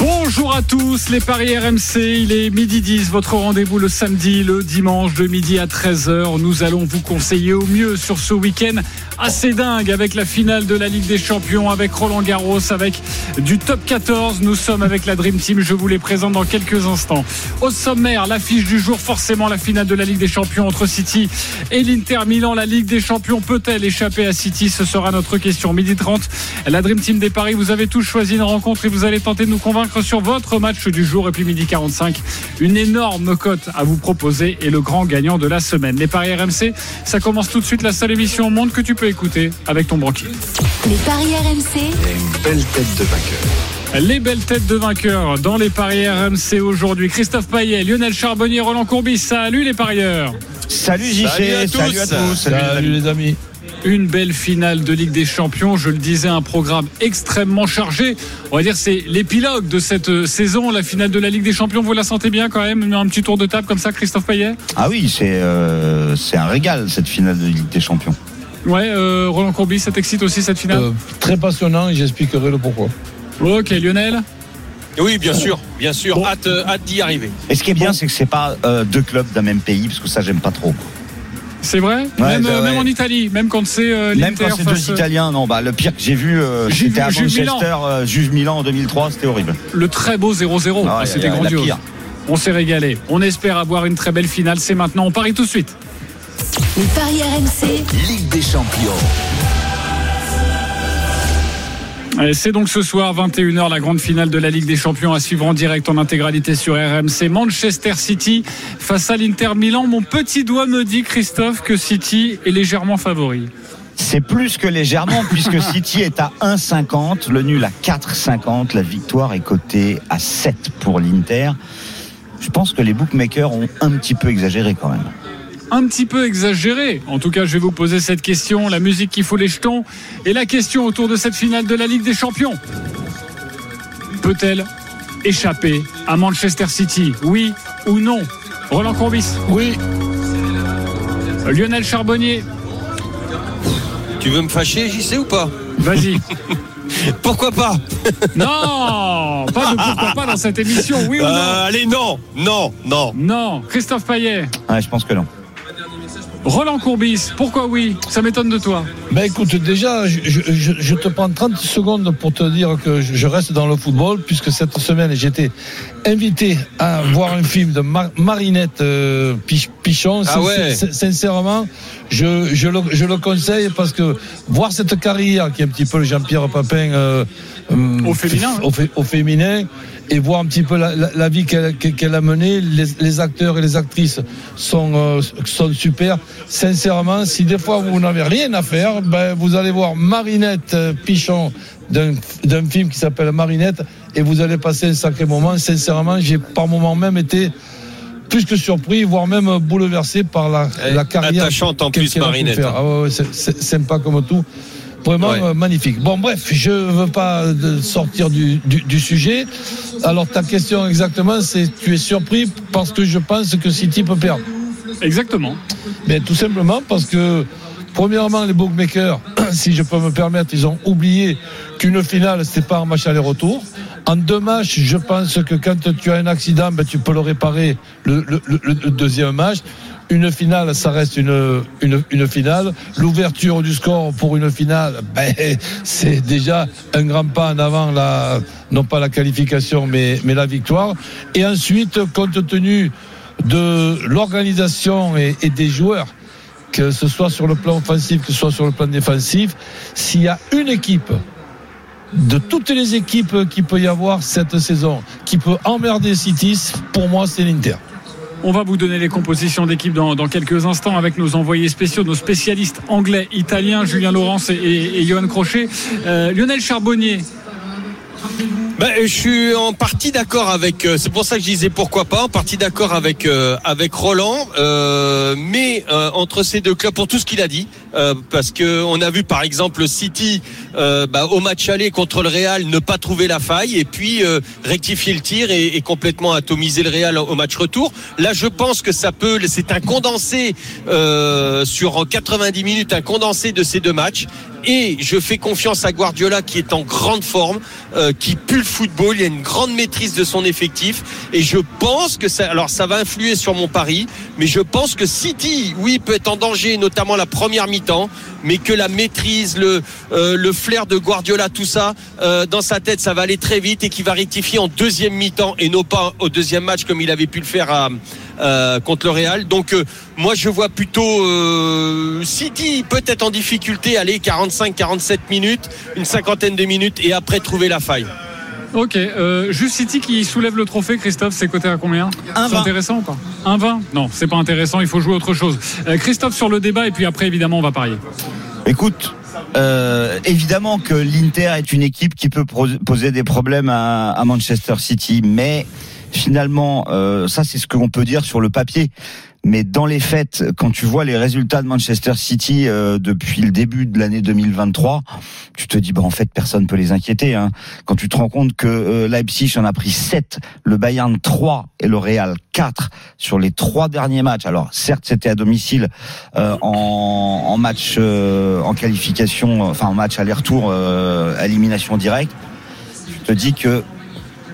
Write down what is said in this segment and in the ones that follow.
Bonjour à tous, les Paris RMC, il est midi 10, votre rendez-vous le samedi, le dimanche de midi à 13h. Nous allons vous conseiller au mieux sur ce week-end assez dingue avec la finale de la Ligue des Champions, avec Roland Garros, avec du top 14. Nous sommes avec la Dream Team, je vous les présente dans quelques instants. Au sommaire, l'affiche du jour, forcément la finale de la Ligue des Champions entre City et l'Inter Milan. La Ligue des Champions peut-elle échapper à City? Ce sera notre question. Midi 30, la Dream Team des Paris, vous avez tous choisi une rencontre et vous allez tenter de nous convaincre sur votre match du jour. Et puis midi 45, une énorme cote à vous proposer et le grand gagnant de la semaine. Les Paris RMC, ça commence tout de suite la seule émission au monde que tu peux écouter avec ton banquier. Les paris RMC, Une belle tête de vainqueur. Les belles têtes de vainqueurs dans les paris RMC aujourd'hui. Christophe Payet, Lionel Charbonnier, Roland Courbis. Salut les parieurs. Salut JC, salut à tous, salut, les amis. Une belle finale de Ligue des Champions. Je le disais, un programme extrêmement chargé. On va dire c'est l'épilogue de cette euh, saison, la finale de la Ligue des Champions. Vous la sentez bien quand même Un petit tour de table comme ça, Christophe Payet? Ah oui, c'est euh, c'est un régal cette finale de Ligue des Champions. Ouais, euh, Roland Courbis, ça t'excite aussi cette finale? Euh, très passionnant et j'expliquerai le pourquoi. Ok, Lionel? Oui, bien sûr, bien sûr. Hâte, hâte d'y arriver. Et ce qui est bien, c'est que c'est pas euh, deux clubs d'un même pays, parce que ça j'aime pas trop. C'est vrai même, bah euh, ouais. même en Italie, même quand c'est euh, Même quand c'est deux euh, Italiens, non, bah le pire que j'ai vu, euh, c'était à Juve Milan. Manchester, euh, Juve Milan en 2003, c'était horrible. Le très beau 0-0. Ah, Ah, C'était grandiose. pire. On s'est régalé. On espère avoir une très belle finale. C'est maintenant. On parie tout de suite. les paris RMC, Ligue des Champions. Allez, C'est donc ce soir, 21h, la grande finale de la Ligue des Champions à suivre en direct en intégralité sur RMC. Manchester City face à l'Inter Milan. Mon petit doigt me dit, Christophe, que City est légèrement favori. C'est plus que légèrement, puisque City est à 1,50, le nul à 4,50, la victoire est cotée à 7 pour l'Inter. Je pense que les bookmakers ont un petit peu exagéré quand même. Un petit peu exagéré. En tout cas, je vais vous poser cette question. La musique qui fout les jetons. Et la question autour de cette finale de la Ligue des Champions. Peut-elle échapper à Manchester City? Oui ou non? Roland Courbis, Oui, Lionel Charbonnier, Tu veux me fâcher, JC, ou pas? Vas-y. Pourquoi pas? Non Pas de pourquoi pas dans cette émission, oui ou non? Euh, Allez, non, non, non. Non. Christophe Payet, Ouais, je pense que non. Roland Courbis, pourquoi oui? Ça m'étonne de toi. ben écoute, déjà, je, je- je- je te prends 30 secondes pour te dire que je, reste dans le football, puisque cette semaine, j'étais invité à voir un film de Mar- Marinette euh, Pich- Pichon. Ah ouais. Sin- Sincèrement, je, je, le, je le conseille parce que voir cette carrière, qui est un petit peu le Jean-Pierre Papin euh, Au féminin, hein. au, fé- au féminin, et voir un petit peu la, la- la vie qu'elle qu'elle a menée, les, les acteurs et les actrices sont, euh, sont super. Sincèrement, si des fois vous n'avez rien à faire, ben, vous allez voir Marinette euh, Pichon d'un d'un film qui s'appelle Marinette et vous allez passer un sacré moment. Sincèrement, j'ai par moment même été plus que surpris, voire même bouleversé par la, Elle la carrière. attachante en plus, Marinette. faire. Ah ouais, ouais, c'est- c'est sympa comme tout. Vraiment Ouais. euh, magnifique. Bon, bref, je veux pas de sortir du, du, du sujet. Alors, ta question exactement, c'est tu es surpris parce que je pense que City peut perdre. Exactement. Mais tout simplement parce que, premièrement, les bookmakers, si je peux me permettre, ils ont oublié qu'une finale, c'était pas un match aller-retour. En deux matchs, je pense que quand tu as un accident, ben, tu peux le réparer le, le- le- le deuxième match. Une finale, ça reste une, finale. L'ouverture du score pour une finale, ben, c'est déjà un grand pas en avant, non pas la qualification, mais, la victoire. Et ensuite, compte tenu de l'organisation et, et des joueurs, que ce soit sur le plan offensif, que ce soit sur le plan défensif, s'il y a une équipe de toutes les équipes qu'il peut y avoir cette saison qui peut emmerder City, pour moi, c'est l'Inter. On va vous donner les compositions d'équipe dans, quelques instants avec nos envoyés spéciaux, nos spécialistes anglais, italiens, Julien Laurence et, et, et Johan Crochet. Euh, Lionel Charbonnier, Ben, je suis en partie d'accord avec. euh, c'est pour ça que je disais pourquoi pas. En partie d'accord avec euh, avec Roland, euh, mais entre ces deux clubs, pour tout ce qu'il a dit, parce que on a vu par exemple le City bah, au match aller contre le Real ne pas trouver la faille et puis rectifier le tir et, et complètement atomiser le Real au match retour. Là, je pense que ça peut. C'est un condensé sur 90 minutes, un condensé de ces deux matchs. Et je fais confiance à Guardiola qui est en grande forme, euh, qui pue le football. Il y a une grande maîtrise de son effectif. Et je pense que ça, alors ça va influer sur mon pari, mais je pense que City, oui, peut être en danger, notamment la première mi-temps, mais que la maîtrise, le, euh, le flair de Guardiola, tout ça, euh, dans sa tête, ça va aller très vite et qu'il va rectifier en deuxième mi-temps et non pas au deuxième match comme il avait pu le faire à, euh, contre le Real. Donc euh, moi je vois plutôt euh, City peut-être en difficulté, aller 45-47 minutes, une cinquantaine de minutes et après trouver la faille. Ok, euh, juste City qui soulève le trophée, Christophe, c'est coté à combien? Un C'est 20. intéressant ou pas? Un 20 Non, c'est pas intéressant, il faut jouer autre chose. Euh, Christophe sur le débat et puis après évidemment on va parier. Écoute, euh, évidemment que l'Inter est une équipe qui peut poser des problèmes à, à Manchester City, mais finalement, euh, ça c'est ce qu'on peut dire sur le papier. Mais dans les faits, quand tu vois les résultats de Manchester City euh, depuis le début de l'année 2023, tu te dis bah en fait personne peut les inquiéter. Hein. Quand tu te rends compte que euh, Leipzig en a pris 7, le Bayern 3 et le Real 4 sur les trois derniers matchs. Alors certes c'était à domicile euh, en, en match euh, en qualification, enfin en match aller-retour, euh, élimination directe. Tu te dis que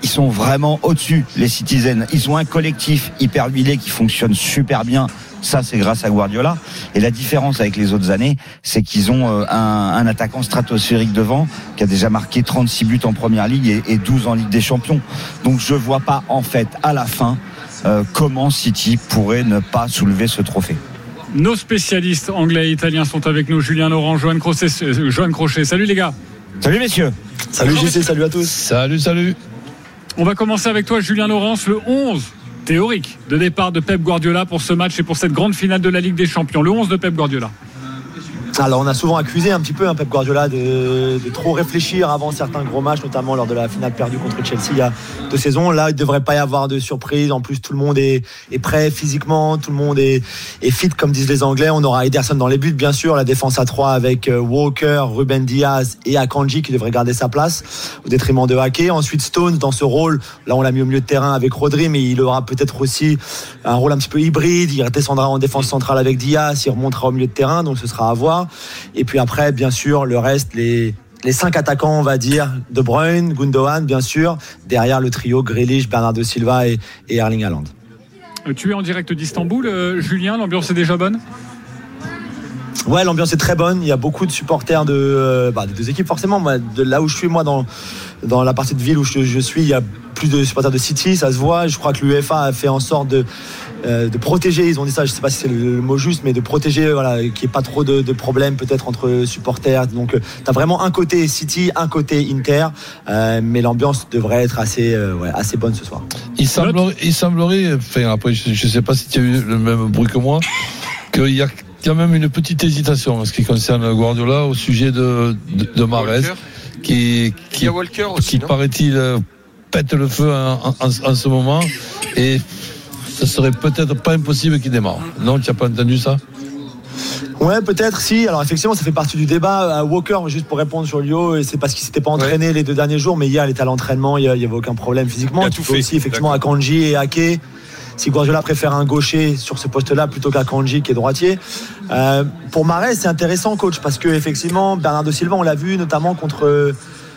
ils sont vraiment au-dessus, les Citizens. Ils ont un collectif hyper huilé qui fonctionne super bien. Ça, c'est grâce à Guardiola. Et la différence avec les autres années, c'est qu'ils ont euh, un, un attaquant stratosphérique devant qui a déjà marqué 36 buts en première ligue et, et 12 en Ligue des Champions. Donc, je vois pas, en fait, à la fin, euh, comment City pourrait ne pas soulever ce trophée. Nos spécialistes anglais et italiens sont avec nous, Julien Laurent, Joanne Crochet. euh, Joanne Crochet. Salut les gars. Salut, messieurs. Salut JC, salut à tous. Salut, salut. On va commencer avec toi, Julien Laurence, le 11 théorique de départ de Pep Guardiola pour ce match et pour cette grande finale de la Ligue des Champions. Le 11 de Pep Guardiola. Alors on a souvent accusé un petit peu un Pep Guardiola de, trop réfléchir avant certains gros matchs, notamment lors de la finale perdue contre Chelsea il y a deux saisons. Là, il ne devrait pas y avoir de surprise. En plus, tout le monde est, prêt physiquement, tout le monde est, est fit, comme disent les Anglais. On aura Ederson dans les buts, bien sûr, la défense à 3 avec euh, Walker, Ruben Diaz et Akanji qui devrait garder sa place au détriment de Hake. Ensuite, Stones dans ce rôle. Là, on l'a mis au milieu de terrain avec Rodri, mais il aura peut-être aussi un rôle un petit peu hybride. Il descendra en défense centrale avec Diaz, il remontera au milieu de terrain, donc ce sera à voir. Et puis après, bien sûr, le reste, les, les cinq attaquants, on va dire, De Bruyne, Gundogan, bien sûr, derrière le trio Grealish, Bernardo Silva et, et Erling Haaland. Euh, Tu es en direct d'Istanbul, euh, Julien, l'ambiance est déjà bonne? Ouais, l'ambiance est très bonne. Il y a beaucoup de supporters de, euh, bah, des deux équipes, forcément. Moi, de là où je suis, moi, dans, dans la partie de ville où je, je suis, il y a plus de supporters de City, ça se voit. Je crois que l'UEFA a fait en sorte de, euh, de protéger, ils ont dit ça, je sais pas si c'est le, le mot juste, mais de protéger, voilà, qu'il n'y ait pas trop de, de problèmes peut-être entre supporters. Donc, tu as vraiment un côté City, un côté Inter, euh, mais l'ambiance devrait être assez, euh, ouais, assez bonne ce soir. Il semblerait, il semblerait, enfin après, je ne sais pas si tu as eu le même bruit que moi, qu'il y a quand même une petite hésitation en ce qui concerne Guardiola au sujet de, de, de Walker. qui, Il qui, y a Walker aussi. qui paraît-il euh, pète le feu en, en- en ce moment et ce serait peut-être pas impossible qu'il démarre. Non, tu n'as pas entendu ça? Ouais, peut-être si. Alors effectivement, ça fait partie du débat. Euh, Walker, juste pour répondre sur Lio, et c'est parce qu'il s'était pas entraîné les deux derniers jours, mais hier il était à l'entraînement, il y a- il y avait aucun problème physiquement. Il a Tu tout peux fait. aussi effectivement à Kanji et Ake. Si Guardiola préfère un gaucher sur ce poste-là plutôt qu'à Kanji qui est droitier. Euh, pour Marais, c'est intéressant, coach, parce que effectivement, Bernardo Silva, on l'a vu notamment contre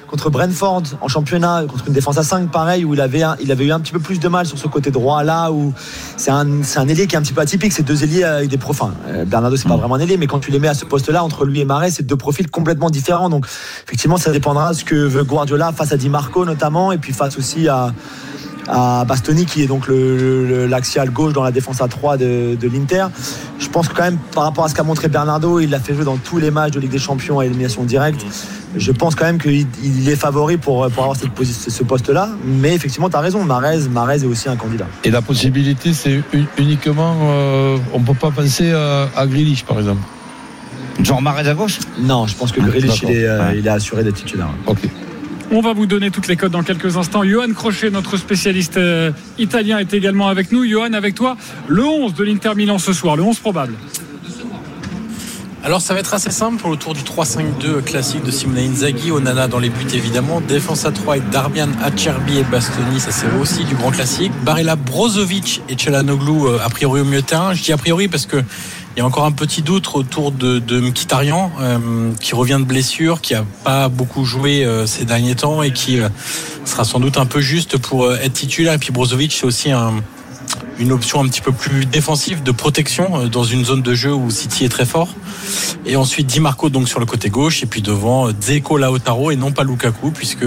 contre Brentford en championnat, contre une défense à 5 pareil, où il avait, un- il avait eu un petit peu plus de mal sur ce côté droit là, où c'est un, c'est un ailier qui est un petit peu atypique, c'est deux ailiers avec des profils. Enfin, euh, Bernardo c'est pas vraiment un ailier, mais quand tu les mets à ce poste là, entre lui et Marais, c'est deux profils complètement différents. Donc effectivement, ça dépendra de ce que veut Guardiola face à Di Marco notamment, et puis face aussi à à Bastoni qui est donc le- le- l'axial gauche dans la défense à 3 de, de l'Inter. Je pense que quand même par rapport à ce qu'a montré Bernardo, il l'a fait jouer dans tous les matchs de Ligue des Champions à élimination directe. Je pense quand même qu'il il est favori pour, pour avoir cette ce poste-là. Mais effectivement, tu as raison, Marez, Marez est aussi un candidat. Et la possibilité, c'est uniquement, euh, on ne peut pas penser à, à Grealish, par exemple. Jean Marais à gauche? Non, je pense que il d'accord. est, euh, Ouais. il est assuré d'être titulaire. Ok. On va vous donner toutes les codes dans quelques instants. Johan Crochet, notre spécialiste euh, italien, est également avec nous. Johan, avec toi, le 11 de l'Inter Milan ce soir, le 11 probable. Alors ça va être assez simple pour le tour du 3-5-2 classique de Simone Inzaghi, Onana dans les buts évidemment, défense à 3 avec Darbian, Acerbi et Bastoni, ça c'est aussi du grand classique. Barella, Brozovic et Celanoglu euh, a priori au mieux terrain. Je dis a priori parce que il y a encore un petit doute autour de, de euh, qui revient de blessure, qui a pas beaucoup joué euh, ces derniers temps et qui sera sans doute un peu juste pour être titulaire. Et puis Brozovic c'est aussi un une option un petit peu plus défensive de protection euh, dans une zone de jeu où City est très fort. Et ensuite Di Marco donc sur le côté gauche et puis devant euh, Dzeko Lautaro et non pas Lukaku puisque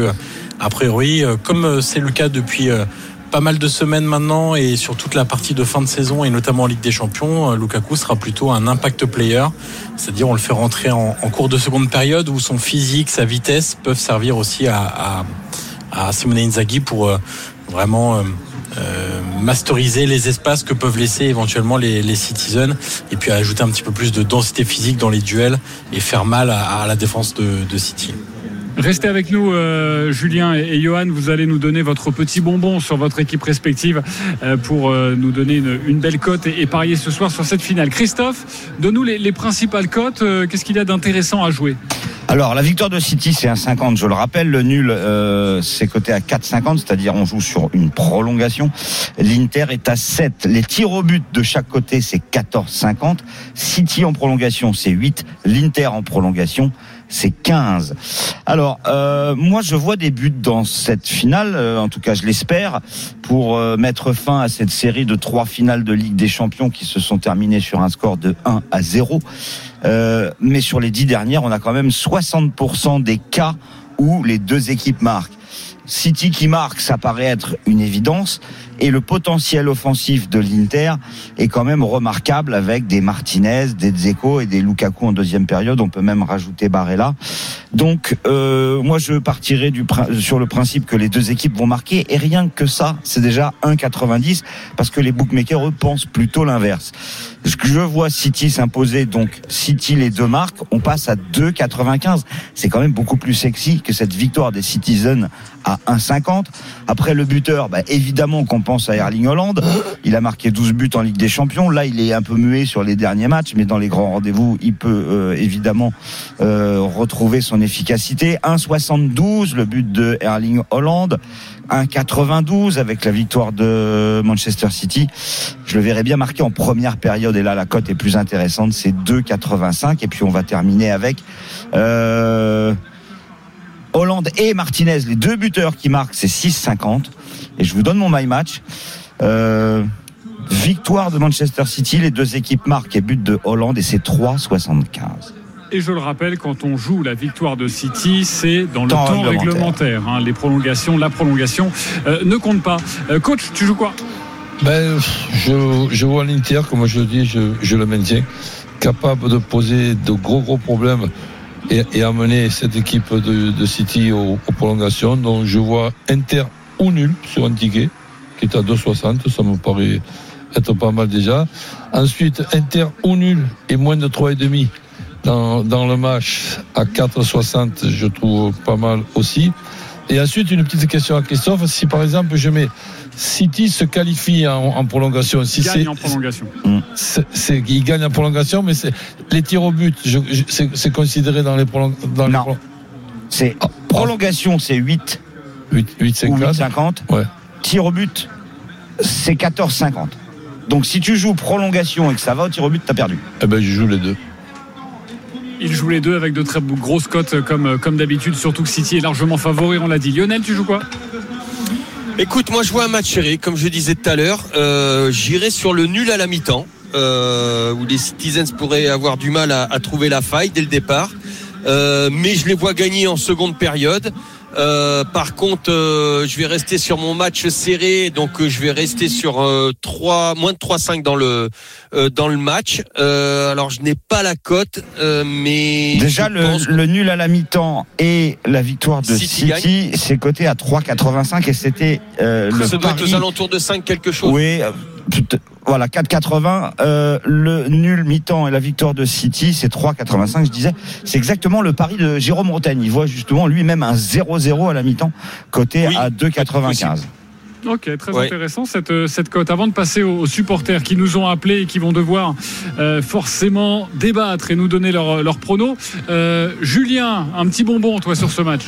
a priori euh, comme c'est le cas depuis pas mal de semaines maintenant et sur toute la partie de fin de saison et notamment en Ligue des Champions, Lukaku sera plutôt un impact player, c'est-à-dire on le fait rentrer en, cours de seconde période où son physique, sa vitesse peuvent servir aussi à, à, Simone Inzaghi pour vraiment euh, masteriser les espaces que peuvent laisser éventuellement les, les, citizens et puis ajouter un petit peu plus de densité physique dans les duels et faire mal à, la défense de City. Restez avec nous, euh, Julien et, Johan. Vous allez nous donner votre petit bonbon sur votre équipe respective euh, pour euh, nous donner une, belle cote et, parier ce soir sur cette finale. Christophe, donne-nous les, les, principales cotes. Qu'est-ce qu'il y a d'intéressant à jouer? Alors, la victoire de City, c'est un 50, je le rappelle. Le nul, c'est coté à 4,50, c'est-à-dire on joue sur une prolongation. L'Inter est à 7. Les tirs au but de chaque côté, c'est 14,50. City en prolongation, c'est 8. L'Inter en prolongation, c'est 15. Alors, euh, moi, je vois des buts dans cette finale, euh, en tout cas, je l'espère, pour euh, mettre fin à cette série de trois finales de Ligue des Champions qui se sont terminées sur un score de 1 à 0. Euh, mais sur les dix dernières, on a quand même 60% des cas où les deux équipes marquent. City qui marque, ça paraît être une évidence. Et le potentiel offensif de l'Inter est quand même remarquable avec des Martinez, des Dzeko et des Lukaku en deuxième période. On peut même rajouter Barella. Donc, euh, moi, je partirai du, sur le principe que les deux équipes vont marquer. Et rien que ça, c'est déjà 1,90 parce que les bookmakers, eux, pensent plutôt l'inverse. Je vois City s'imposer, donc City les deux marques, on passe à 2,95. C'est quand même beaucoup plus sexy que cette victoire des Citizens à 1,50. Après le buteur, bah, évidemment qu'on pense à Erling Holland. Il a marqué 12 buts en Ligue des Champions. Là, il est un peu muet sur les derniers matchs, mais dans les grands rendez-vous, il peut euh, évidemment euh, retrouver son efficacité. 1,72 le but de Erling Holland. 1,92 avec la victoire de Manchester City. Je le verrai bien marqué en première période et là la cote est plus intéressante, c'est 2,85 et puis on va terminer avec euh, Hollande et Martinez, les deux buteurs qui marquent, c'est 6,50 et je vous donne mon my match. Euh, victoire de Manchester City, les deux équipes marquent et but de Hollande et c'est 3,75. Et je le rappelle, quand on joue la victoire de City, c'est dans le temps, réglementaire. Hein. les prolongations, la prolongation euh, ne compte pas. Euh, coach, tu joues quoi? Ben, je, je vois l'Inter, comme je le dis, je, je, le maintiens, capable de poser de gros gros problèmes et, amener cette équipe de, City aux, aux, prolongations. Donc je vois Inter ou nul sur un ticket qui est à 2,60, ça me paraît être pas mal déjà. Ensuite, Inter ou nul et moins de 3,5 dans, dans le match à 4,60, je trouve pas mal aussi. Et ensuite, une petite question à Christophe. Si par exemple, je mets City se qualifie en, en prolongation, si gagne en prolongation. C'est, il gagne en prolongation, mais c'est, les tirs au but, je, je, c'est, considéré dans les prolongations. Non. C'est ah, prolongation, c'est 8. 8, 8 50. 50. Ouais. Tir au but, c'est 14 50. Donc si tu joues prolongation et que ça va au tir au but, t'as perdu. Eh ben, je joue les deux. Il joue les deux avec de très grosses cotes comme, comme d'habitude, surtout que City est largement favori, on l'a dit. Lionel, tu joues quoi? Écoute, moi je vois un match serré, comme je disais tout à l'heure. Euh, J'irai sur le nul à la mi-temps, euh, où les Citizens pourraient avoir du mal à, à trouver la faille dès le départ. Euh, mais je les vois gagner en seconde période. Euh, par contre, euh, je vais rester sur mon match serré, donc euh, je vais rester sur 3 moins de 3-5 dans le dans le match. alors je n'ai pas la cote, mais déjà le, le, nul à la mi-temps et la victoire de City, City c'est coté à 3,85 et c'était le être aux alentours de 5 quelque chose. Oui, voilà 4,80. Euh, le nul mi-temps et la victoire de City, c'est 3,85. Je disais, c'est exactement le pari de Jérôme Roten. Il voit justement lui-même un 0-0 à la mi-temps, coté Oui, à 2,95. Ok, très Ouais. intéressant cette, euh, cette cote. Avant de passer aux, aux supporters qui nous ont appelés et qui vont devoir euh, forcément débattre et nous donner leur, leur prono, euh, Julien, un petit bonbon toi sur ce match.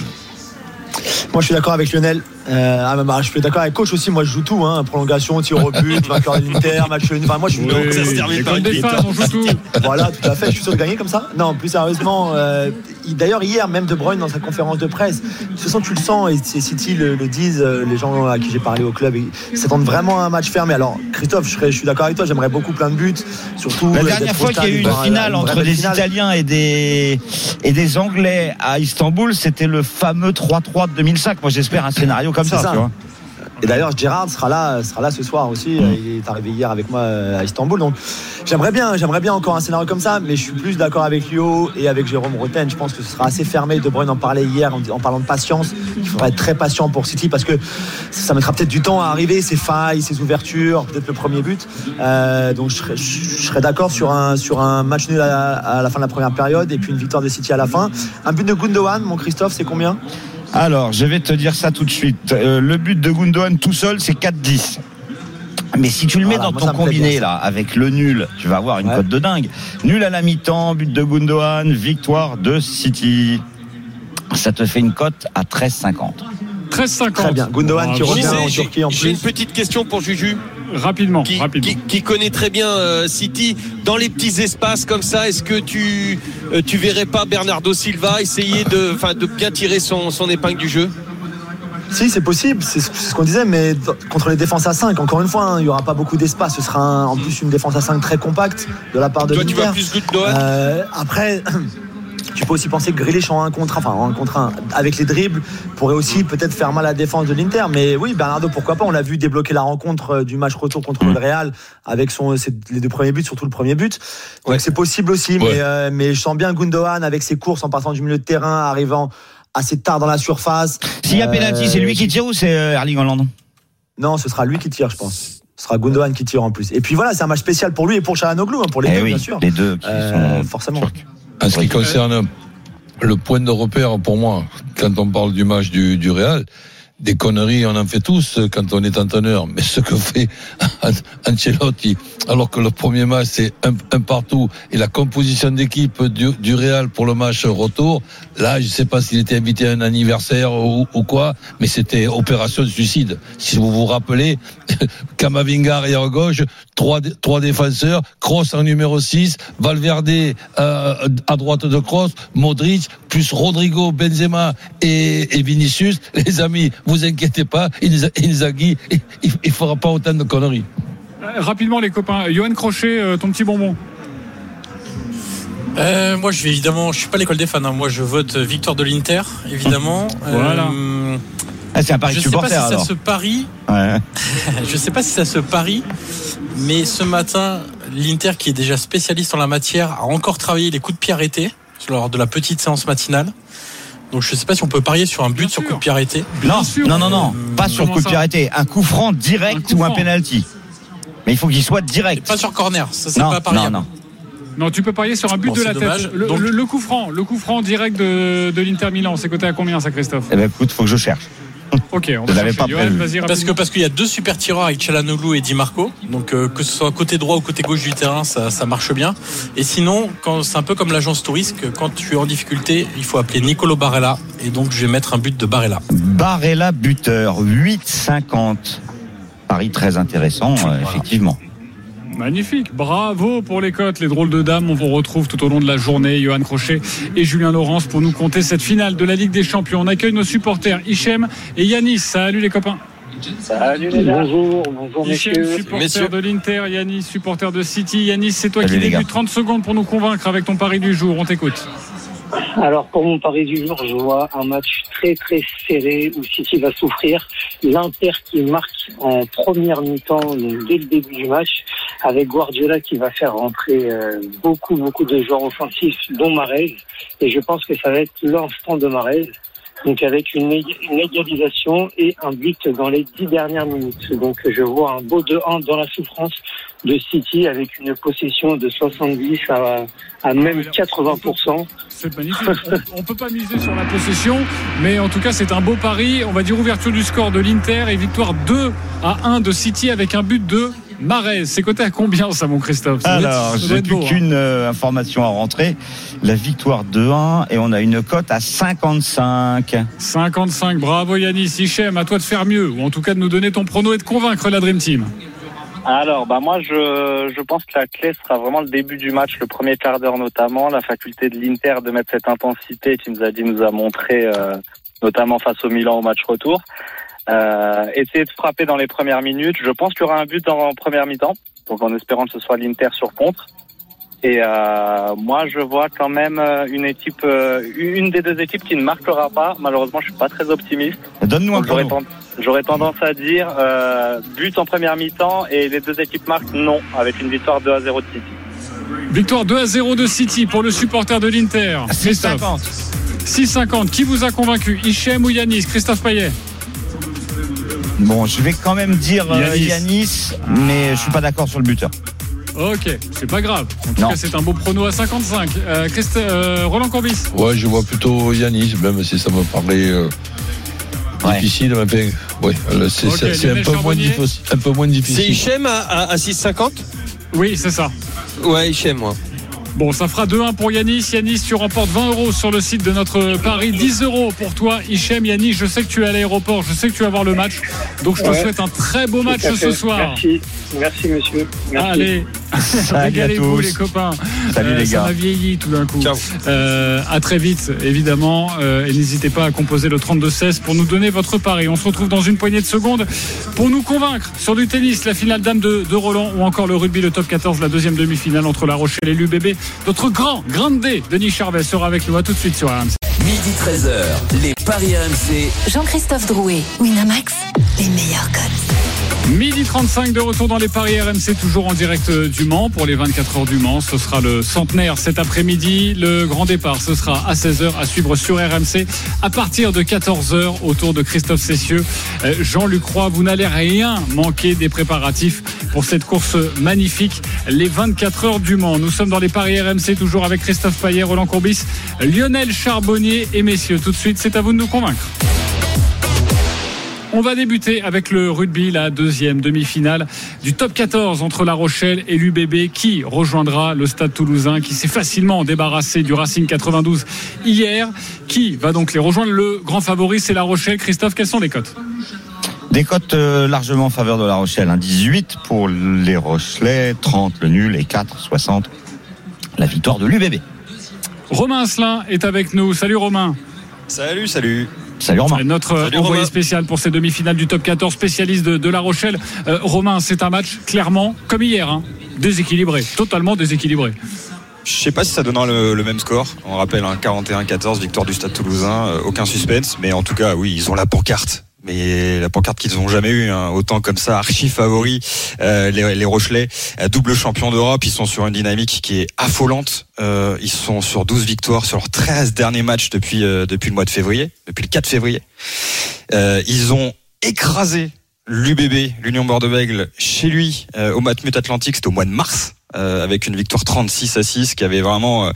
Moi, je suis d'accord avec Lionel. Euh, ah, bah, je suis d'accord avec coach aussi. Moi, je joue tout. Hein, prolongation, tir au but, vainqueur de l'Inter, match nul. Enfin, moi, je suis Oui, ça se termine par une victoire. Voilà, tout à fait. Je suis sûr de gagner comme ça. Non, plus sérieusement. euh, il- D'ailleurs, hier, même De Bruyne, dans sa conférence de presse, de toute façon, tu le sens, et City le, le disent, euh, les gens à qui j'ai parlé au club, ils s'attendent vraiment à un match fermé. Alors, Christophe, je, serais- je suis d'accord avec toi, j'aimerais beaucoup plein de buts. Surtout, La dernière fois qu'il y a eu une finale entre des finale. Italiens et des, et des Anglais à Istanbul, c'était le fameux 3-3 de 2005. Moi, j'espère un scénario comme ça, ça. tu vois. Et d'ailleurs, Gérard sera là, sera là ce soir aussi. Mm. Il est arrivé hier avec moi euh, à Istanbul. Donc, j'aimerais bien, j'aimerais bien encore un scénario comme ça, mais je suis plus d'accord avec Lio et avec Jérôme Roten. Je pense que ce sera assez fermé. De Bruyne en parlait hier en, en parlant de patience. Il faudra être très patient pour City parce que ça mettra peut-être du temps à arriver, ses failles, ses ouvertures, peut-être le premier but. Euh, donc, je serais, je serais d'accord sur un, sur un match nul à, à la fin de la première période et puis une victoire de City à la fin. Un but de Gundogan, mon Christophe, c'est combien? Alors, je vais te dire ça tout de suite. Euh, le but de Gundogan tout seul, c'est 4-10. Mais si tu le mets Voilà, dans ton combiné là, avec le nul, tu vas avoir une Ouais. cote de dingue. Nul à la mi-temps, but de Gundogan, victoire de City. Ça te fait une cote à 13,50. 13,50. Très bien. Gundogan qui revient en j'ai- Turquie en J'ai une plus. petite question pour Juju. Rapidement, qui, rapidement. qui- qui connaît très bien euh, City dans les petits espaces comme ça est-ce que tu euh, tu verrais pas Bernardo Silva essayer de enfin de bien tirer son, son épingle du jeu? Si, c'est possible, c'est ce qu'on disait, mais contre les défenses à 5, encore une fois, hein, il n'y aura pas beaucoup d'espace. Ce sera un- en plus une défense à 5 très compacte de la part de toi tu vois plus Gundogan Euh, après, tu peux aussi penser que Grealish en 1 contre 1, enfin en 1 contre 1, avec les dribbles, pourrait aussi peut-être faire mal à la défense de l'Inter. Mais oui, Bernardo, pourquoi pas? On l'a vu débloquer la rencontre euh, du match retour contre le Real avec son, ses- les deux premiers buts, surtout le premier but. Donc Ouais. c'est possible aussi, Ouais. mais, euh, mais je sens bien Gundogan avec ses courses en partant du milieu de terrain, arrivant assez tard dans la surface. S'il y a Euh, pénalty, c'est lui qui tire ou c'est euh, Erling Haaland? Non, ce sera lui qui tire, je pense. Ce sera Gundogan qui tire en plus. Et puis voilà, c'est un match spécial pour lui et pour Chalanoglu, hein, pour les Eh deux, oui, bien sûr. les deux qui Euh, sont forcément. turcs. En ce qui concerne le point de repère pour moi, quand on parle du match du, du Real, des conneries, on en fait tous quand on est entraîneur. Mais ce que fait Ancelotti, alors que le premier match c'est un, partout et la composition d'équipe du, Real pour le match retour, là je sais pas s'il était invité à un anniversaire ou, quoi, mais c'était opération suicide. Si vous vous rappelez, Kamavinga arrière gauche, trois, trois défenseurs, Kroos en numéro 6, Valverde euh, à droite de Kroos, Modric, plus Rodrigo, Benzema et Vinicius. Les amis, vous inquiétez pas, Inzaghi, il, il, il fera pas autant de conneries. Euh, Rapidement, les copains. Johan Crochet, euh, ton petit bonbon. Euh, moi, je vais évidemment, je suis pas l'école des fans. hein. Moi, je vote victoire de l'Inter, évidemment. Voilà. Euh, Ah, c'est un pari je sais pas si ça se parie. Ouais. Je sais pas si ça se parie, mais ce matin, l'Inter, qui est déjà spécialiste en la matière, a encore travaillé les coups de pied arrêtés lors de la petite séance matinale. Donc, je sais pas si on peut parier sur un but Bien sur sûr. coup de pied arrêté. Non, sûr. non, non, non, pas sur coup de pied arrêté. Un coup franc direct Un coup ou un franc. penalty. Mais il faut qu'il soit Et direct. pas sur corner. Ça, c'est non, pas non, pariable. non. Non, tu peux parier sur un but Bon, de la dommage. tête. Le, Donc- le- le coup franc, le coup franc direct de, de l'Inter Milan, c'est coté à combien ça, Christophe? Eh ben écoute, faut que je cherche. Ok, on va pas Parce que parce qu'il y a deux super tireurs avec Chalanoglu et Di Marco. Donc euh, que ce soit côté droit ou côté gauche du terrain, ça, ça marche bien. Et sinon, quand c'est un peu comme l'agence touriste, quand tu es en difficulté, il faut appeler Nicolo Barella. Et donc je vais mettre un but de Barella. Barella buteur, 8,50. Pari très intéressant, euh, effectivement. Magnifique, bravo pour les cotes, les drôles de dames. On vous retrouve tout au long de la journée, Johan Crochet et Julien Laurence pour nous compter cette finale de la Ligue des Champions. On accueille nos supporters Hichem et Yanis. Salut les copains. Salut les gars. Bonjour, bonjour Hichem, messieurs. supporter Messieurs. de l'Inter, Yanis, supporter de City. Yanis, c'est toi Salut qui débute 30 secondes pour nous convaincre avec ton pari du jour. On t'écoute. Alors pour mon pari du jour, je vois un match très très serré où City va souffrir. L'Inter qui marque en première mi-temps dès le début du match, avec Guardiola qui va faire rentrer euh, beaucoup beaucoup de joueurs offensifs, dont Marez. Et je pense que ça va être l'instant de Marez. Donc avec une, une égalisation et un but dans les dix dernières minutes. Donc je vois un beau 2-1 dans la souffrance de City avec une possession de 70 à, à même 80%. C'est magnifique. On, on peut pas miser sur la possession, mais en tout cas, c'est un beau pari. On va dire ouverture du score de l'Inter et victoire 2 à 1 de City avec un but de Marais. C'est coté à combien ça, mon Christophe Ça Alors, j'ai être plus hein. qu'une euh, information à rentrer. La victoire 2-1 et on a une cote à 55. 55, bravo Yanis, Hichem, à toi de faire mieux, ou en tout cas de nous donner ton prono et de convaincre la Dream Team. Alors, bah moi, je, je pense que la clé sera vraiment le début du match, le premier quart d'heure notamment, la faculté de l'Inter de mettre cette intensité qui nous a dit, nous a montré, euh, notamment face au Milan au match retour. Euh, essayer de frapper dans les premières minutes. Je pense qu'il y aura un but en première mi-temps, donc en espérant que ce soit l'Inter sur contre. Et euh, moi, je vois quand même euh, une équipe, euh, une des deux équipes qui ne marquera pas. Malheureusement, je suis pas très optimiste. Donne-nous un J'aurais j'aurais tendance à dire euh, but en première mi-temps et les deux équipes marquent non, avec une victoire 2 à 0 de City. Victoire 2 à 0 de City pour le supporter de l'Inter. Christophe. 6,50. 6,50. Qui vous a convaincu? Hichem ou Yanis? Christophe Payet Bon, je vais quand même dire euh, Yanis. Yanis, mais je suis pas d'accord sur le buteur. Ok, c'est pas grave. En tout Non. cas, c'est un beau prono à 55. Euh, Christ- euh, Roland Corbis Ouais, je vois plutôt Yanis, même si ça me paraît euh, Ouais. difficile. Mais ouais, euh, c'est Ok, c'est- c'est un, Lionel peu moins Charbonnier. difficile- un peu moins C'est difficile. Hichem à, à, à 6,50 Oui, c'est ça. Ouais, Hichem, moi. Bon, ça fera 2-1 pour Yanis. Yanis, tu remportes 20 euros sur le site de notre Paris. 10 euros pour toi, Hichem. Yanis, je sais que tu es à l'aéroport. Je sais que tu vas voir le match. Donc, je te Ouais. souhaite un très beau match ce soir. Merci, merci monsieur. Merci. Allez, régalez-vous les copains. Salut les Ça gars. m'a vieilli tout d'un coup. Ciao. Euh, à très vite, évidemment. Euh, et n'hésitez pas à composer le 32-16 pour nous donner votre pari. On se retrouve dans une poignée de secondes pour nous convaincre sur du tennis, la finale dame de, de Roland ou encore le rugby, le top 14, la deuxième demi-finale entre La Rochelle et l'UBB. Notre grand, grande D, Denis Charvet, sera avec nous. À tout de suite sur RMC. Midi 13h, les Paris RMC. Jean-Christophe Drouet, Winamax, les meilleurs codes. Midi 35 de retour dans les paris RMC, toujours en direct euh, du Mans pour les 24 heures du Mans. Ce sera le centenaire cet après-midi. Le grand départ, ce sera à 16h à suivre sur RMC. À partir de 14h, autour de Christophe Cessieux, euh, Jean-Luc vous n'allez rien manquer des préparatifs pour cette course magnifique, les 24 heures du Mans. Nous sommes dans les paris RMC, toujours avec Christophe Payet, Roland Courbis, Lionel Charbonnier et messieurs. Tout de suite, c'est à vous de nous convaincre. On va débuter avec le rugby, la deuxième demi-finale du top 14 entre La Rochelle et l'UBB qui rejoindra le stade toulousain qui s'est facilement débarrassé du Racing 92 hier? Qui va donc les rejoindre? Le grand favori, c'est La Rochelle. Christophe, quelles sont les cotes? Des cotes euh, largement en faveur de La Rochelle. hein. 18 pour les Rochelais, 30 le nul et 4, 60 la victoire de l'UBB. Romain Asselin est avec nous. Salut Romain. Salut, salut. Salut Romain. Notre Salut, envoyé Romain. spécial pour ces demi-finales du top 14 spécialiste de, de La Rochelle. Euh, Romain, c'est un match clairement comme hier, hein, déséquilibré, totalement déséquilibré. Je sais pas si ça donnera le, le même score. On rappelle un 41-14, victoire du Stade Toulousain. Euh, aucun suspense, mais en tout cas, oui, ils ont la pancarte. Mais la pancarte qu'ils n'ont jamais eue, hein. autant comme ça, archi favori, euh, les, Rochelais, euh, double champion d'Europe, ils sont sur une dynamique qui est affolante. Euh, ils sont sur 12 victoires sur leurs 13 derniers matchs depuis, depuis le mois de février, depuis le 4 février. Ils ont écrasé l'UBB, l'Union Bordeaux-Bègles, chez lui, au Matmut Atlantique, c'était au mois de mars. Euh, avec une victoire 36 à 6 qui avait vraiment euh,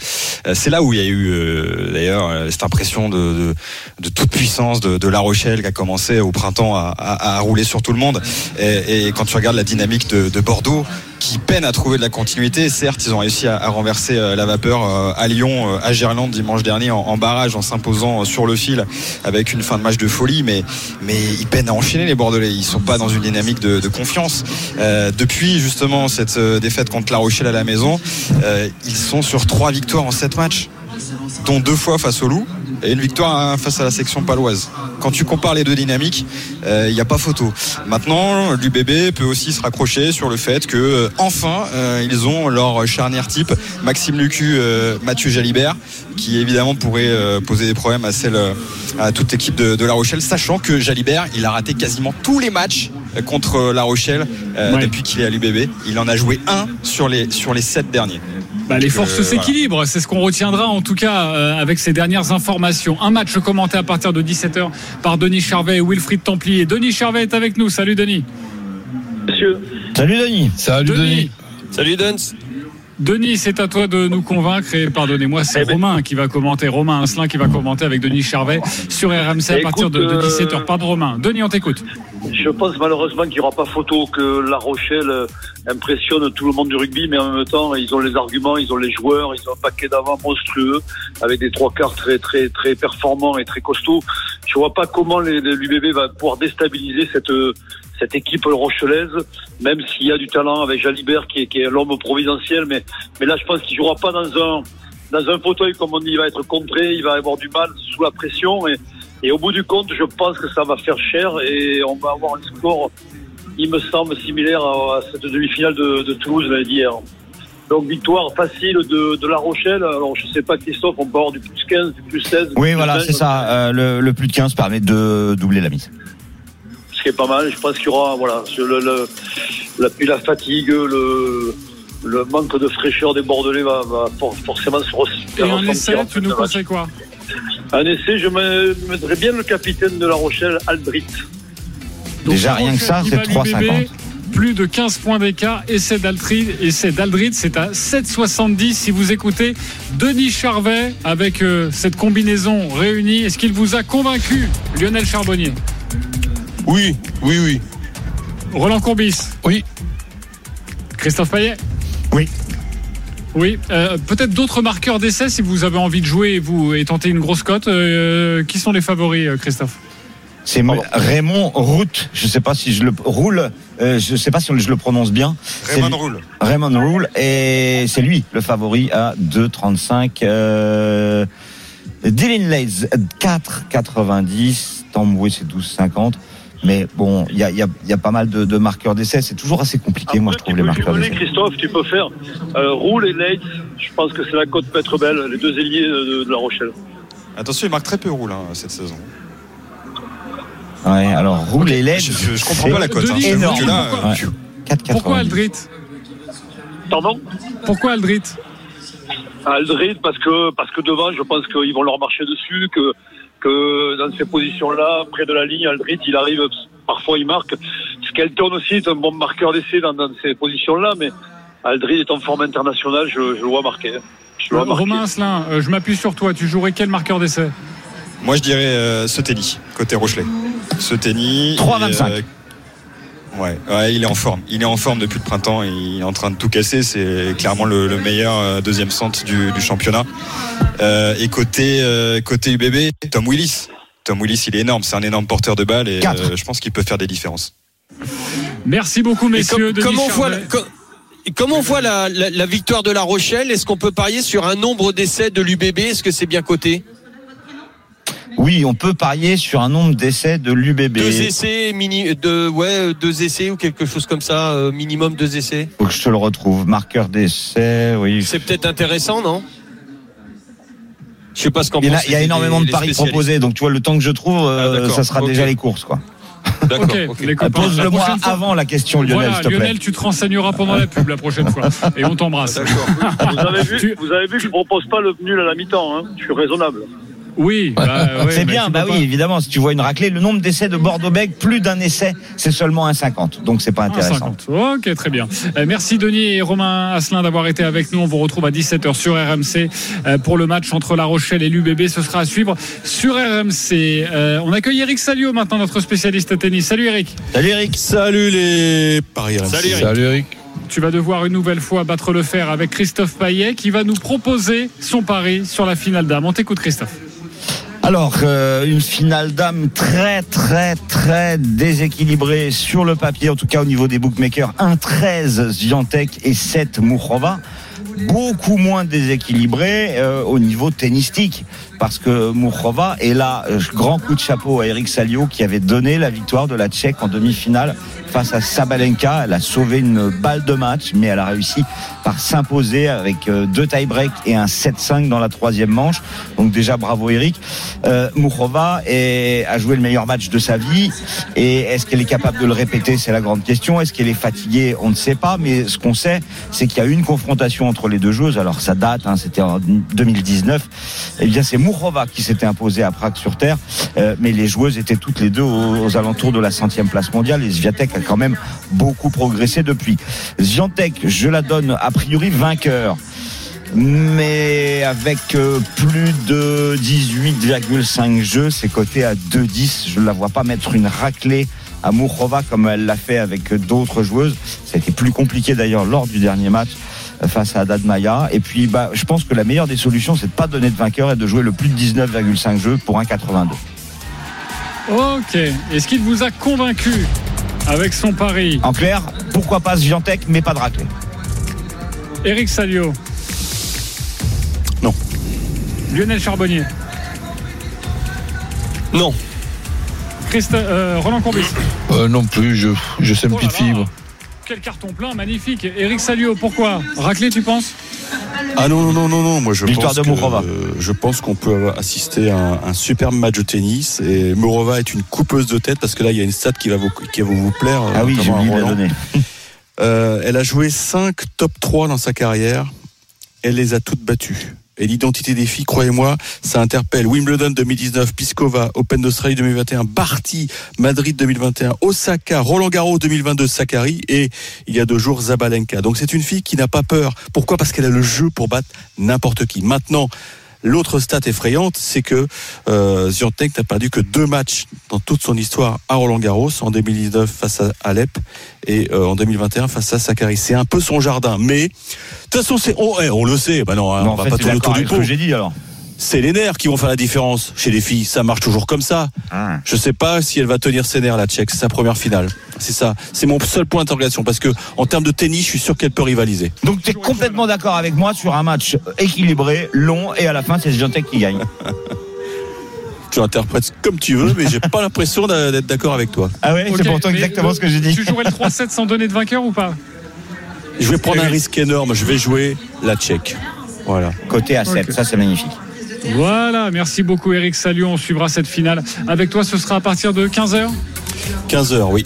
c'est là où il y a eu euh, d'ailleurs cette impression de, de, de toute puissance de, La Rochelle qui a commencé au printemps à, rouler sur tout le monde. Et, quand tu regardes la dynamique de Bordeaux qui peine à trouver de la continuité. Certes, ils ont réussi à, renverser euh, la vapeur euh, à Lyon, euh, à Gerland dimanche dernier en, barrage, en s'imposant sur le fil avec une fin de match de folie. Mais, ils peinent à enchaîner les Bordelais. Ils sont pas dans une dynamique de, confiance. Depuis justement cette défaite contre La Rochelle à la maison, ils sont sur trois victoires en sept matchs, dont deux fois face au Loup et une victoire hein, face à la section paloise. Quand tu compares les deux dynamiques, il n'y a pas photo. Maintenant, l'UBB peut aussi se raccrocher sur le fait que euh, enfin euh, ils ont leur charnière type Maxime Lucu, euh, Mathieu Jalibert, qui évidemment pourrait euh, poser des problèmes à celle à toute l'équipe de, de La Rochelle, sachant que Jalibert il a raté quasiment tous les matchs euh, contre La Rochelle euh, Ouais. depuis qu'il est à l'UBB. Il en a joué un sur les sur les sept derniers. Bah, les forces euh, s'équilibrent, c'est ce qu'on retiendra en tout cas euh, avec ces dernières informations. Un match commenté à partir de 17h par Denis Charvet et Wilfried Templier. Denis Charvet est avec nous. Salut Denis. Monsieur. Salut Denis. Salut Denis. Salut Duns. Denis, c'est à toi de nous convaincre et pardonnez-moi, c'est Eh ben- Romain qui va commenter, Romain Asselin qui va commenter avec Denis Charvet sur RMC à Écoute, partir de, euh, 17h. Pas de Romain. Denis, on t'écoute. Je pense malheureusement qu'il n'y aura pas photo, que La Rochelle impressionne tout le monde du rugby, mais en même temps, ils ont les arguments, ils ont les joueurs, ils ont un paquet d'avant monstrueux, avec des trois quarts très très très performants et très costauds. Je vois pas comment l'UBB va pouvoir déstabiliser cette cette équipe rochelaise, même s'il y a du talent avec Jalibert qui est, qui est l'homme providentiel, mais mais là je pense qu'il jouera pas dans un dans un fauteuil comme on dit, il va être contré, il va avoir du mal sous la pression et et au bout du compte, je pense que ça va faire cher et on va avoir un score, il me semble, similaire à, cette demi-finale de, de Toulouse l'année d'hier. Donc victoire facile de, de La Rochelle. Alors je sais pas Christophe, on peut avoir du plus 15, du plus 16. du Oui, plus voilà, 20, c'est ça. Euh, le, le plus de 15 permet de doubler la mise. Ce qui est pas mal. Je pense qu'il y aura, voilà, sur le, le- la, puis la fatigue, le, le manque de fraîcheur des Bordelais va, va for- forcément se re- Et ressentir essai, en tu nous conseilles quoi? Un essai, je me- mettrais bien le capitaine de La Rochelle, Aldrit. Donc, Déjà, rien que ça, c'est qui bat 3,50. l'UBB, Plus de 15 points d'écart. Essai d'Aldrid, essai d'Aldrid, c'est à 7,70 si vous écoutez Denis Charvet avec euh, cette combinaison réunie. Est-ce qu'il vous a convaincu, Lionel Charbonnier? Oui, oui, oui. Roland Courbis? Oui. Christophe Payet? Oui. Oui, euh, peut-être d'autres marqueurs d'essai si vous avez envie de jouer et vous et tenter une grosse cote. Euh, qui sont les favoris, euh, Christophe? C'est mo- Raymond Route. Je sais pas si je le roule. euh, je sais pas si je le prononce bien. C'est Raymond lui- Roule. Raymond Roule et c'est lui le favori à 2,35. Euh, Dylan Lays 4,90. Tamboué c'est 12,50. Mais bon, il y a, il y, a, il y a pas mal de, de marqueurs d'essai. C'est toujours assez compliqué, moi je trouve les tu peux marqueurs d'essai. Christophe, tu peux faire euh, Roule et Leitz. Je pense que c'est la côte peut être belle, les deux ailiers de, de La Rochelle. Attention, il marque très peu Roule hein, cette saison. Ouais, alors Roule et Lays. Je, je- je comprends pas la cote. hein. Énorme. que là, pourquoi- euh, Ouais. 4,90. Pourquoi Aldrit Pardon? Pourquoi Aldrit? Aldrid parce que parce que devant, je pense qu'ils vont leur marcher dessus, que que dans ces positions-là, près de la ligne, Aldrid, il arrive parfois il marque. Skelton aussi est un bon marqueur d'essai dans, dans ces positions-là, mais Aldrid est en forme internationale, je, je le vois marquer. Je le vois marquer. Romain Asselin, euh, je m'appuie sur toi. Tu jouerais quel marqueur d'essai? Moi je dirais euh, Soteni, côté Rochelet. Soteni. 3,25. Euh, Ouais, ouais, il est en forme. Il est en forme depuis le printemps. Il est en train de tout casser. C'est clairement le, le meilleur euh, deuxième centre du, du championnat. Euh, et côté euh, côté UBB, Tom Willis. Tom Willis, il est énorme. C'est un énorme porteur de balle et euh, je pense qu'il peut faire des différences. Merci beaucoup, messieurs. com- comment on voit, Charvet. la, co- comment on voit la, la- la victoire de La Rochelle? Est-ce qu'on peut parier sur un nombre d'essais de l'UBB Est-ce que c'est bien coté? Oui, on peut parier sur un nombre d'essais de l'UBB. Deux essais, mini, de, ouais, deux essais ou quelque chose comme ça, euh, minimum deux essais. Faut que je te le retrouve. Marqueur d'essai, oui. C'est peut-être intéressant, non? Je sais pas ce qu'en Il y, a, pensent il y a les- énormément les de paris proposés, donc tu vois le temps que je trouve, euh, Ah, ça sera déjà les courses, quoi. D'accord. Ok, ok. les Euh, prochaine fois- avant la question, Lionel, Voilà, s'il te plaît. Lionel, tu te renseigneras pendant la pub la prochaine fois. Et on t'embrasse. Vous avez vu, vous avez vu que je propose pas le nul à la mi-temps, hein. je suis raisonnable. Oui, bah, ouais, c'est bien, bah oui, pas- évidemment. Si tu vois une raclée, le nombre d'essais de Bordeaux-Bègles, plus d'un essai, c'est seulement un 50. Donc c'est pas intéressant. 1,50. Ok, très bien. Euh, merci Denis et Romain Asselin d'avoir été avec nous. On vous retrouve à 17h sur RMC euh, pour le match entre La Rochelle et l'UBB. Ce sera à suivre sur RMC. Euh, on accueille Eric Salio maintenant, notre spécialiste tennis. Salut Eric. Salut Eric. Salut les paris RMC. Salut, Eric. Salut Eric. Tu vas devoir une nouvelle fois battre le fer avec Christophe Payet qui va nous proposer son pari sur la finale d'âme. On t'écoute Christophe. Alors, euh, une finale d'âme très, très, très déséquilibrée sur le papier, en tout cas au niveau des bookmakers. 1-13 Ziantek et 7 Mourova. Beaucoup moins déséquilibré euh, au niveau tennistique. Parce que Mourova est là, euh, grand coup de chapeau à Eric Salio qui avait donné la victoire de la Tchèque en demi-finale face à Sabalenka. Elle a sauvé une balle de match, mais elle a réussi par s'imposer avec euh, deux tie-break et un 7-5 dans la troisième manche. Donc déjà bravo Eric. Euh, est- a joué le meilleur match de sa vie et est-ce qu'elle est capable de le répéter? C'est la grande question. Est-ce qu'elle est fatiguée? On ne sait pas, mais ce qu'on sait, c'est qu'il y a eu une confrontation entre les deux joueuses. Alors ça date, hein, c'était en 2019. Eh bien c'est Mourova qui s'était imposée à Prague sur terre, Euh, mais les joueuses étaient toutes les deux aux, alentours de la centième place mondiale et Sviatek a quand même beaucoup progressé depuis. Sviatek, je la donne a priori vainqueur mais avec euh, plus de 18,5 jeux, c'est coté à 2,10. Je ne la vois pas mettre une raclée à Mourova comme elle l'a fait avec d'autres joueuses. Ça a été plus compliqué d'ailleurs lors du dernier match face à Haddad Maya. Et puis, bah, je pense que la meilleure des solutions, c'est de pas donner de vainqueur et de jouer le plus de 19,5 jeux pour 1,82. Ok. Est-ce qu'il vous a convaincu avec son pari? En clair, pourquoi pas Sviantec, mais pas de raclée. Eric Salio Non. Lionel Charbonnier Non. Christ- euh, Roland Courbis Euh, non plus, je, je sais une petite fibre. Quel carton plein, magnifique. Eric Salio, pourquoi? Raclé, tu penses? Ah non, non, non, non, non. Moi, je Victoire pense de Mourova. que, euh, je pense qu'on peut assister à un, un superbe match de tennis. Et Mourova est une coupeuse de tête parce que là, il y a une stat qui va vous, qui va vous plaire. Ah oui, j'ai notamment à oublié de la Roland. donner. Euh, elle a joué 5 top 3 dans sa carrière. Elle les a toutes battues. Et l'identité des filles, croyez-moi, ça interpelle. Wimbledon 2019, Piskova, Open d'Australie 2021, Barty, Madrid 2021, Osaka, Roland Garros 2022, Sakari et il y a deux jours Zabalenka. Donc c'est une fille qui n'a pas peur. Pourquoi? Parce qu'elle a le jeu pour battre n'importe qui. Maintenant, L'autre stat effrayante, c'est que euh, Ziontek n'a perdu que deux matchs dans toute son histoire à Roland Garros, en 2019 face à Alep et euh, en 2021 face à Sakari. C'est un peu son jardin, mais de toute façon, c'est on, eh, on le sait. Bah non, hein, on va fait, pas tourner autour du pot. j'ai dit alors. C'est les nerfs qui vont faire la différence chez les filles. Ça marche toujours comme ça. Ah. Je sais pas si elle va tenir ses nerfs la Tchèque. C'est sa première finale. C'est ça. C'est mon seul point d'interrogation parce que en termes de tennis, je suis sûr qu'elle peut rivaliser. Donc tu es complètement d'accord avec moi sur un match équilibré, long, et à la fin c'est Sviantec qui gagne. Tu interprètes comme tu veux, mais j'ai pas l'impression d'être d'accord avec toi. Ah ouais, c'est pourtant exactement le- ce que j'ai dit. Tu jouerais le 3-7 sans donner de vainqueur ou pas? Je vais prendre un risque énorme. Je vais jouer la Tchèque. Voilà. Côté à 7, Ok. ça c'est magnifique. Voilà, merci beaucoup Eric Salut, on suivra cette finale. Avec toi, ce sera à partir de 15h 15 heures, oui.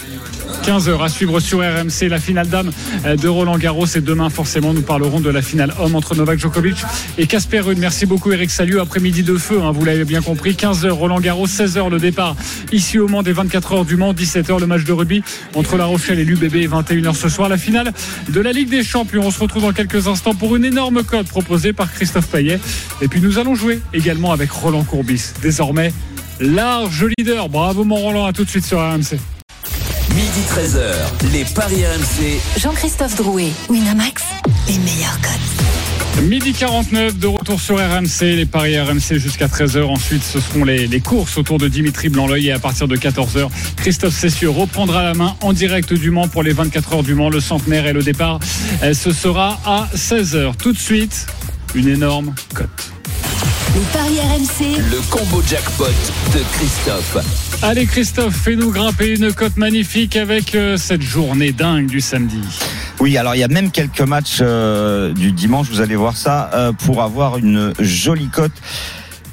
15h à suivre sur RMC la finale dame euh, de Roland Garros et demain forcément nous parlerons de la finale homme entre Novak Djokovic et Casper Ruud. Merci beaucoup Eric Salut, après-midi de feu, hein, vous l'avez bien compris, 15h Roland Garros, 16h le départ ici au Mans des 24 heures du Mans, 17h le match de rugby entre La Rochelle et l'UBB et 21h ce soir la finale de la Ligue des Champions. On se retrouve dans quelques instants pour une énorme cote proposée par Christophe Payet et puis nous allons jouer également avec Roland Courbis. Désormais large leader. Bravo mon Roland, à tout de suite sur RMC. Midi 13h, les Paris RMC. Jean-Christophe Drouet, Winamax, les meilleurs codes. Midi 49 de retour sur RMC, les paris RMC jusqu'à 13h. Ensuite, ce seront les, les courses autour de Dimitri Blanc-L'œil et à partir de 14h, Christophe Cessieux reprendra la main en direct du Mans pour les 24 heures du Mans. Le centenaire et le départ, euh, ce sera à 16h. Tout de suite, une énorme cote. Les paris RMC, Le combo jackpot de Christophe. Allez Christophe, fais-nous grimper une cote magnifique avec euh, cette journée dingue du samedi. Oui, alors il y a même quelques matchs euh, du dimanche, vous allez voir ça, euh, pour avoir une jolie cote.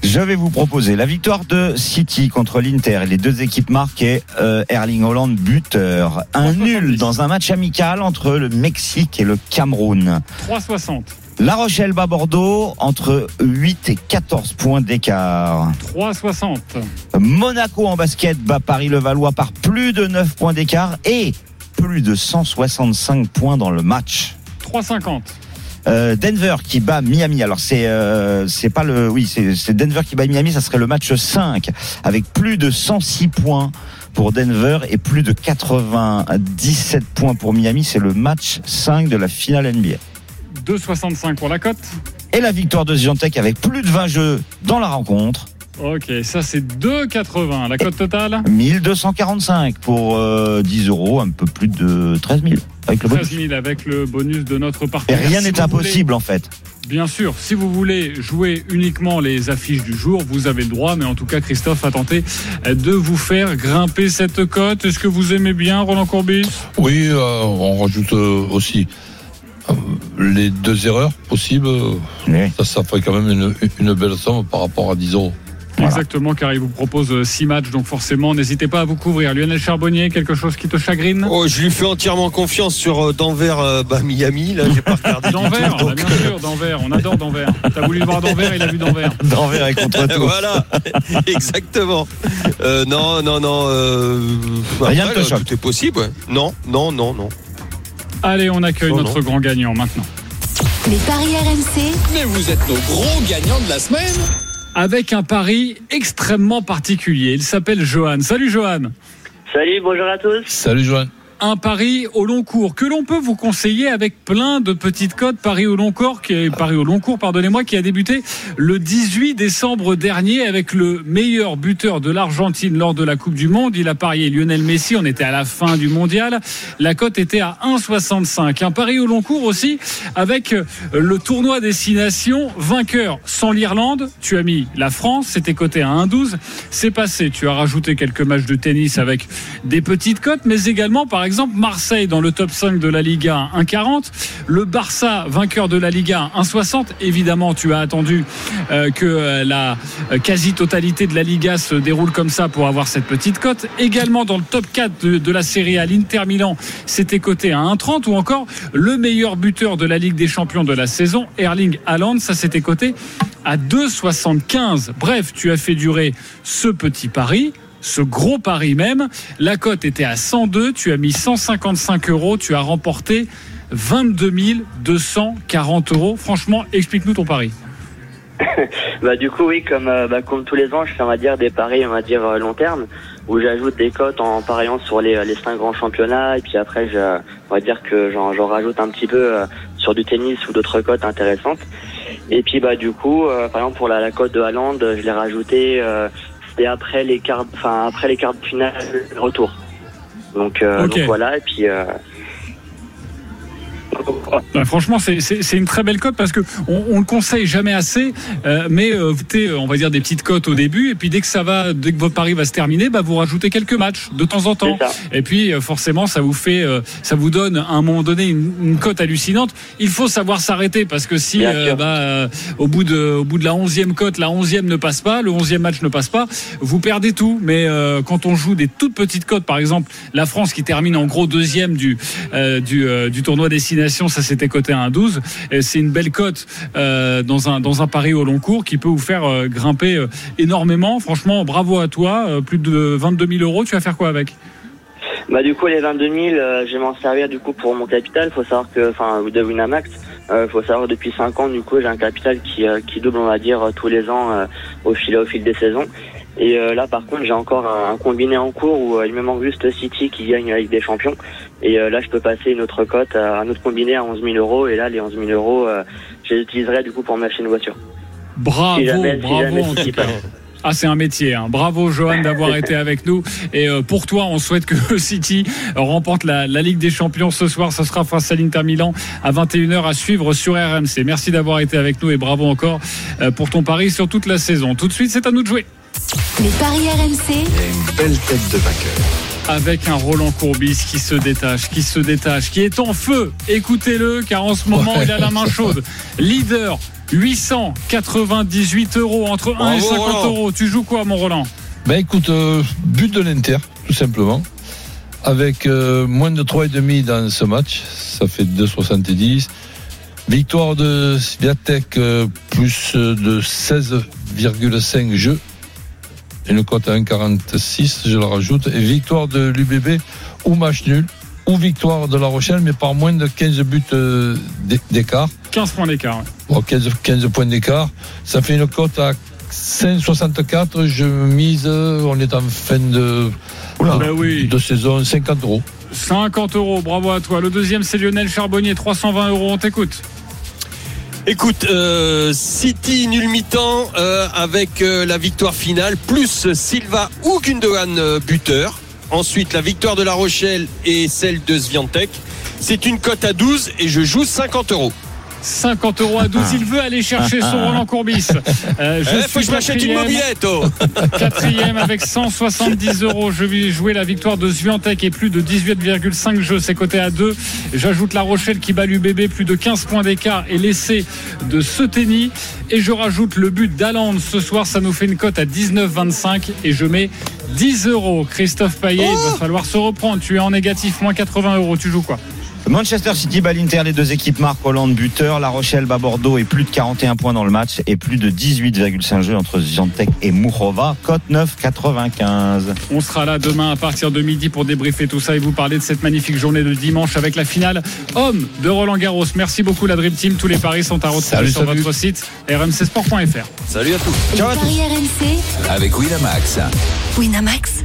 Je vais vous proposer la victoire de City contre l'Inter. Les deux équipes marquées, euh, Erling Holland buteur. Un nul dans un match amical entre le Mexique et le Cameroun. 3,60. La Rochelle bat Bordeaux entre 8 et 14 points d'écart. 3,60. Monaco en basket bat Paris-Levallois par plus de 9 points d'écart et plus de 165 points dans le match. 3,50. Euh, Denver qui bat Miami. Alors c'est euh, c'est pas le oui c'est c'est Denver qui bat Miami. Ça serait le match 5 avec plus de 106 points pour Denver et plus de 97 points pour Miami. C'est le match 5 de la finale NBA. 2,65 pour la cote. Et la victoire de Ziontek avec plus de 20 jeux dans la rencontre. Ok, ça c'est 2,80. La cote totale 1245 pour euh, 10 euros, un peu plus de 13 000 avec le bonus. 13 000 avec le bonus de notre Et partenaire. rien Si n'est impossible en fait. Bien sûr, si vous voulez jouer uniquement les affiches du jour, vous avez le droit, mais en tout cas, Christophe a tenté de vous faire grimper cette cote. Est-ce que vous aimez bien Roland Courbis? Oui, euh, on rajoute euh, aussi euh, les deux erreurs possibles. Ça, ça ferait quand même une, une belle somme par rapport à 10 euros. Exactement, car il vous propose 6 matchs, donc forcément, n'hésitez pas à vous couvrir. Lionel Charbonnier, quelque chose qui te chagrine? Oh, je lui fais entièrement confiance sur euh, Denver, euh, bah, Miami. Là, j'ai pas regardé. Denver, tout, bah, donc, bien sûr, Denver, on adore Denver. T'as voulu voir Denver, il a vu Denver. Denver est contre tout. voilà, exactement. Euh, non, non, non. euh, Rien ne te choque. Tout est possible. ouais. Non, non, non, non. Allez, on accueille Oh, notre grand gagnant maintenant. Les paris RMC, Mais vous êtes nos gros gagnants de la semaine. Avec un pari extrêmement particulier. Il s'appelle Johan. Salut Johan. Salut, bonjour à tous. Salut Joanne. Un pari au long cours que l'on peut vous conseiller avec plein de petites cotes. Paris au long cours, qui est Paris au long cours, pardonnez-moi, qui a débuté le 18 décembre dernier avec le meilleur buteur de l'Argentine lors de la Coupe du Monde. Il a parié Lionel Messi. On était à la fin du mondial. La cote était à 1,65. Un pari au long cours aussi avec le tournoi destination vainqueur sans l'Irlande. Tu as mis la France. C'était coté à 1,12. C'est passé. Tu as rajouté quelques matchs de tennis avec des petites cotes, mais également, par exemple, Marseille dans le top 5 de la Liga 1,40. Le Barça, vainqueur de la Liga 1,60. Évidemment, tu as attendu euh, que euh, la euh, quasi-totalité de la Liga se déroule comme ça pour avoir cette petite cote. Également dans le top 4 de, la Série A, l'Inter Milan, c'était coté à 1,30 ou encore le meilleur buteur de la Ligue des Champions de la saison, Erling Haaland, ça c'était coté à 2,75. Bref, tu as fait durer ce petit pari ce gros pari même. La cote était à 102, tu as mis 155 euros, tu as remporté 22 240 euros. Franchement, explique-nous ton pari. Bah du coup oui comme euh, bah, comme tous les ans je fais on va dire des paris on va dire euh, long terme où j'ajoute des cotes en pariant sur les les cinq grands championnats et puis après je, on va dire que j'en j'en rajoute un petit peu euh, sur du tennis ou d'autres cotes intéressantes et puis bah du coup euh, par exemple pour la, cote de Haaland je l'ai rajouté c'était après les quarts enfin après les quarts de finale retour. Donc, euh, donc voilà et puis euh, Bah, franchement, c'est- une très belle cote parce que on, on le conseille jamais assez, euh, mais euh, on va dire des petites cotes au début, et puis dès que ça va, dès que votre pari va se terminer, bah vous rajoutez quelques matchs de temps en temps, et puis euh, forcément ça vous fait, euh, ça vous donne à un moment donné une, une cote hallucinante. Il faut savoir s'arrêter parce que si euh, bah, euh, au bout de, au bout de la onzième cote, la onzième ne passe pas, le onzième match ne passe pas, vous perdez tout. Mais euh, quand on joue des toutes petites cotes, par exemple la France qui termine en gros deuxième du euh, du, du tournoi destination, ça c'était coté à 1,12. Et C'est une belle cote euh, dans un dans un pari au long cours qui peut vous faire euh, grimper euh, énormément. Franchement, bravo à toi. Plus de 22 000 euros. Tu vas faire quoi avec? Bah du coup les 22 000, euh, je vais m'en servir du coup pour mon capital. Faut savoir que, enfin de Winamax, euh, faut savoir depuis 5 ans du coup j'ai un capital qui, qui double on va dire tous les ans au fil au fil des saisons. Et euh, là par contre j'ai encore un, un combiné en cours où euh, il me manque juste City qui gagne la Ligue des Champions. Et euh, là je peux passer une autre cote, à un autre combiné à 11 000 euros. Et là les 11 000 euros, euh, je les utiliserai du coup pour m'acheter une voiture. Bravo, Si jamais- si bravo jamais en City tout cas. passe. Ah, c'est un métier. Hein. Bravo, Johan, d'avoir été avec nous. Et euh, pour toi, on souhaite que City remporte la, la Ligue des Champions ce soir. Ce sera face à l'Inter Milan à 21h à suivre sur RMC. Merci d'avoir été avec nous et bravo encore euh, pour ton pari sur toute la saison. Tout de suite, c'est à nous de jouer. Les paris RMC, Une belle tête de vainqueur. Avec un Roland Courbis qui se détache, qui se détache, qui est en feu. Écoutez-le, car en ce moment, Ouais. il a la main chaude. Leader, 898 euros, entre 1 et Bravo, 50 Roland. euros. Tu joues quoi, mon Roland? Ben écoute, euh, but de l'Inter, tout simplement. Avec euh, moins de 3,5 dans ce match, ça fait 2,70. Victoire de Sviatek, euh, plus de 16,5 jeux. Une cote à 1,46, je la rajoute. Et victoire de l'UBB, ou match nul, ou victoire de La Rochelle, mais par moins de 15 buts euh, d'é- d'écart. 15 points d'écart. ouais. Bon, 15, 15 points d'écart. Ça fait une cote à 5,64. Je mise, euh, on est en fin de, oui. de saison, 50 euros. 50 euros, bravo à toi. Le deuxième, c'est Lionel Charbonnier, 320 euros. On t'écoute. Écoute, euh, City nul mi-temps euh, avec euh, la victoire finale, plus Silva ou Gundogan buteur. Ensuite, la victoire de La Rochelle et celle de Sviantec. C'est une cote à 12 et je joue 50 euros. 50 euros à 12. Il veut aller chercher son Roland Courbis. Euh, je Eh, suis faut que je m'achète une quatrième. mobilette. oh. Quatrième avec 170 euros. Je vais jouer la victoire de Sviantec et plus de 18,5 jeux. C'est coté à 2. J'ajoute La Rochelle qui bat l'UBB plus de 15 points d'écart et l'essai de Seteni. Et je rajoute le but d'Aland ce soir. Ça nous fait une cote à 19,25 et je mets 10 euros. Christophe Payet, il va falloir se reprendre. Tu es en négatif, moins 80 euros. Tu joues quoi? Manchester City bat l'Inter, les deux équipes marquent Hollande buteur. La Rochelle bat Bordeaux et plus de 41 points dans le match et plus de 18,5 jeux entre Ziantec et Mourova. Cote 9,95. On sera là demain à partir de midi pour débriefer tout ça et vous parler de cette magnifique journée de dimanche avec la finale homme de Roland Garros. Merci beaucoup la Dream Team. Tous les paris sont à retrouver Salut, sur salut. votre site rmcsport.fr. Salut à tous. Les paris RMC, Avec Winamax. Winamax,